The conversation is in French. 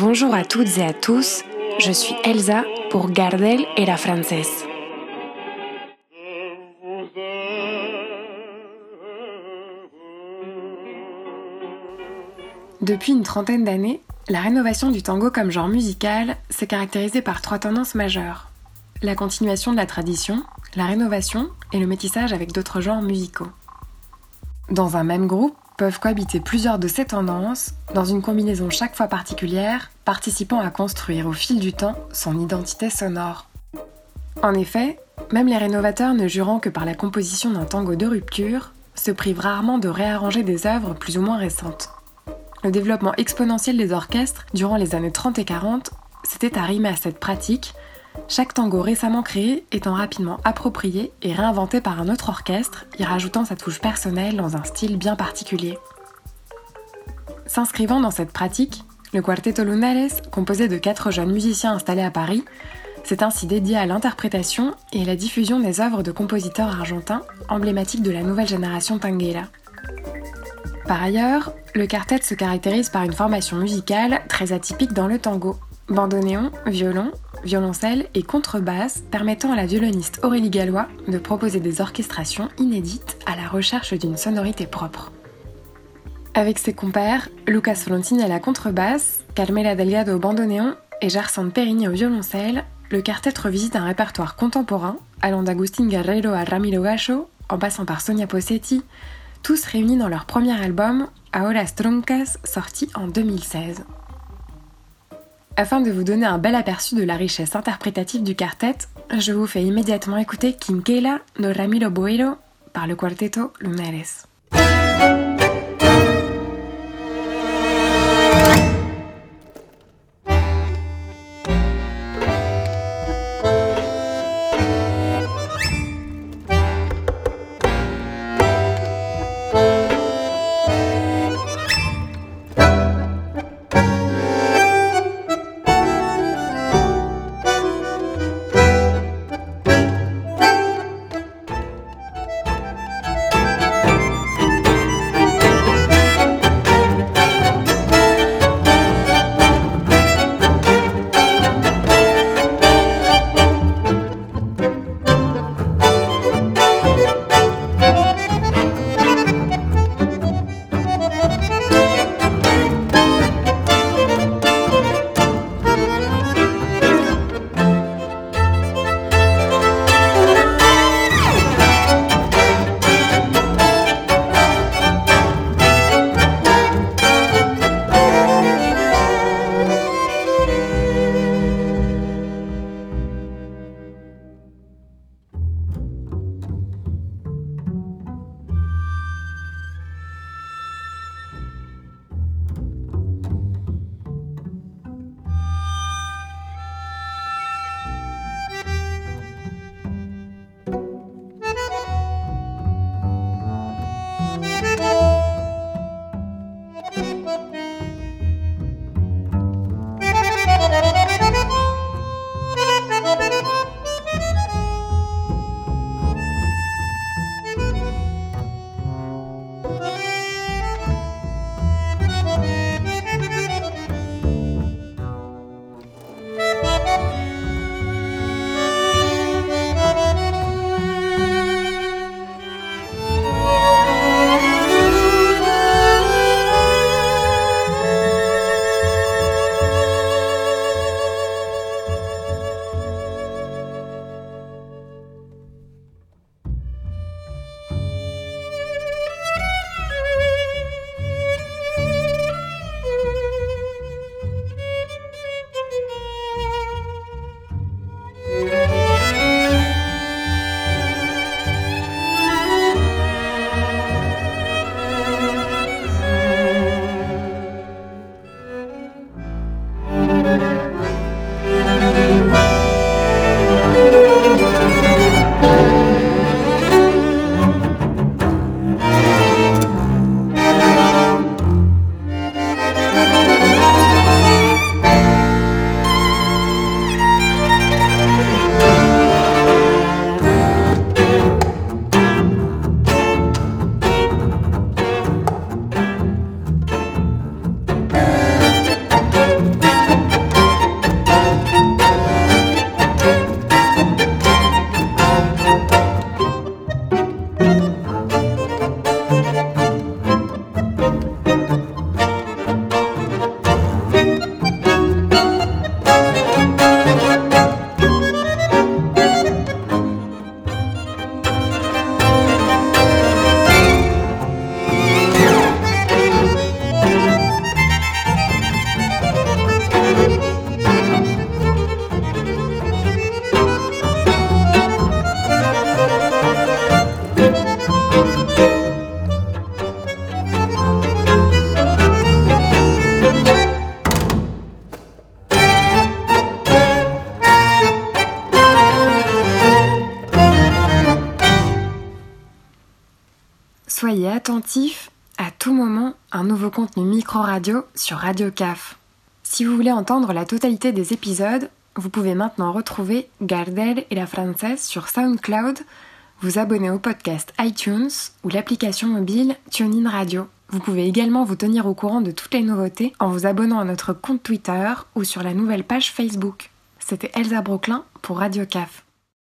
Bonjour à toutes et à tous, je suis Elsa pour Gardel et la Française. Depuis une trentaine d'années, la rénovation du tango comme genre musical s'est caractérisée par trois tendances majeures. La continuation de la tradition, la rénovation et le métissage avec d'autres genres musicaux. Dans un même groupe peuvent cohabiter plusieurs de ces tendances dans une combinaison chaque fois particulière, participant à construire au fil du temps son identité sonore. En effet, même les rénovateurs ne jurant que par la composition d'un tango de rupture, se privent rarement de réarranger des œuvres plus ou moins récentes. Le développement exponentiel des orchestres durant les années 30 et 40 s'était arrimé à cette pratique chaque tango récemment créé étant rapidement approprié et réinventé par un autre orchestre, y rajoutant sa touche personnelle dans un style bien particulier. S'inscrivant dans cette pratique, le Quarteto Lunares, composé de quatre jeunes musiciens installés à Paris, s'est ainsi dédié à l'interprétation et à la diffusion des œuvres de compositeurs argentins emblématiques de la nouvelle génération tanguera. Par ailleurs, le quartet se caractérise par une formation musicale très atypique dans le tango. Bandoneon, violon, violoncelle et contrebasse permettant à la violoniste Aurélie Gallois de proposer des orchestrations inédites à la recherche d'une sonorité propre. Avec ses compères, Lucas Frontini à la contrebasse, Carmela Delgado au bandoneon et Gerson Perigny au violoncelle, le quartet revisite un répertoire contemporain allant d'Agustin Guerrero à Ramiro Gacho, en passant par Sonia Posetti, tous réunis dans leur premier album, Aolas Troncas, sorti en 2016. Afin de vous donner un bel aperçu de la richesse interprétative du quartet, je vous fais immédiatement écouter Quinquela de Ramiro Boero par le Quarteto Lunares. Attentif à tout moment un nouveau contenu micro-radio sur Radio CAF. Si vous voulez entendre la totalité des épisodes, vous pouvez maintenant retrouver Gardel et la Française sur SoundCloud, vous abonner au podcast iTunes ou l'application mobile TuneIn Radio. Vous pouvez également vous tenir au courant de toutes les nouveautés en vous abonnant à notre compte Twitter ou sur la nouvelle page Facebook. C'était Elsa Brooklyn pour Radio CAF.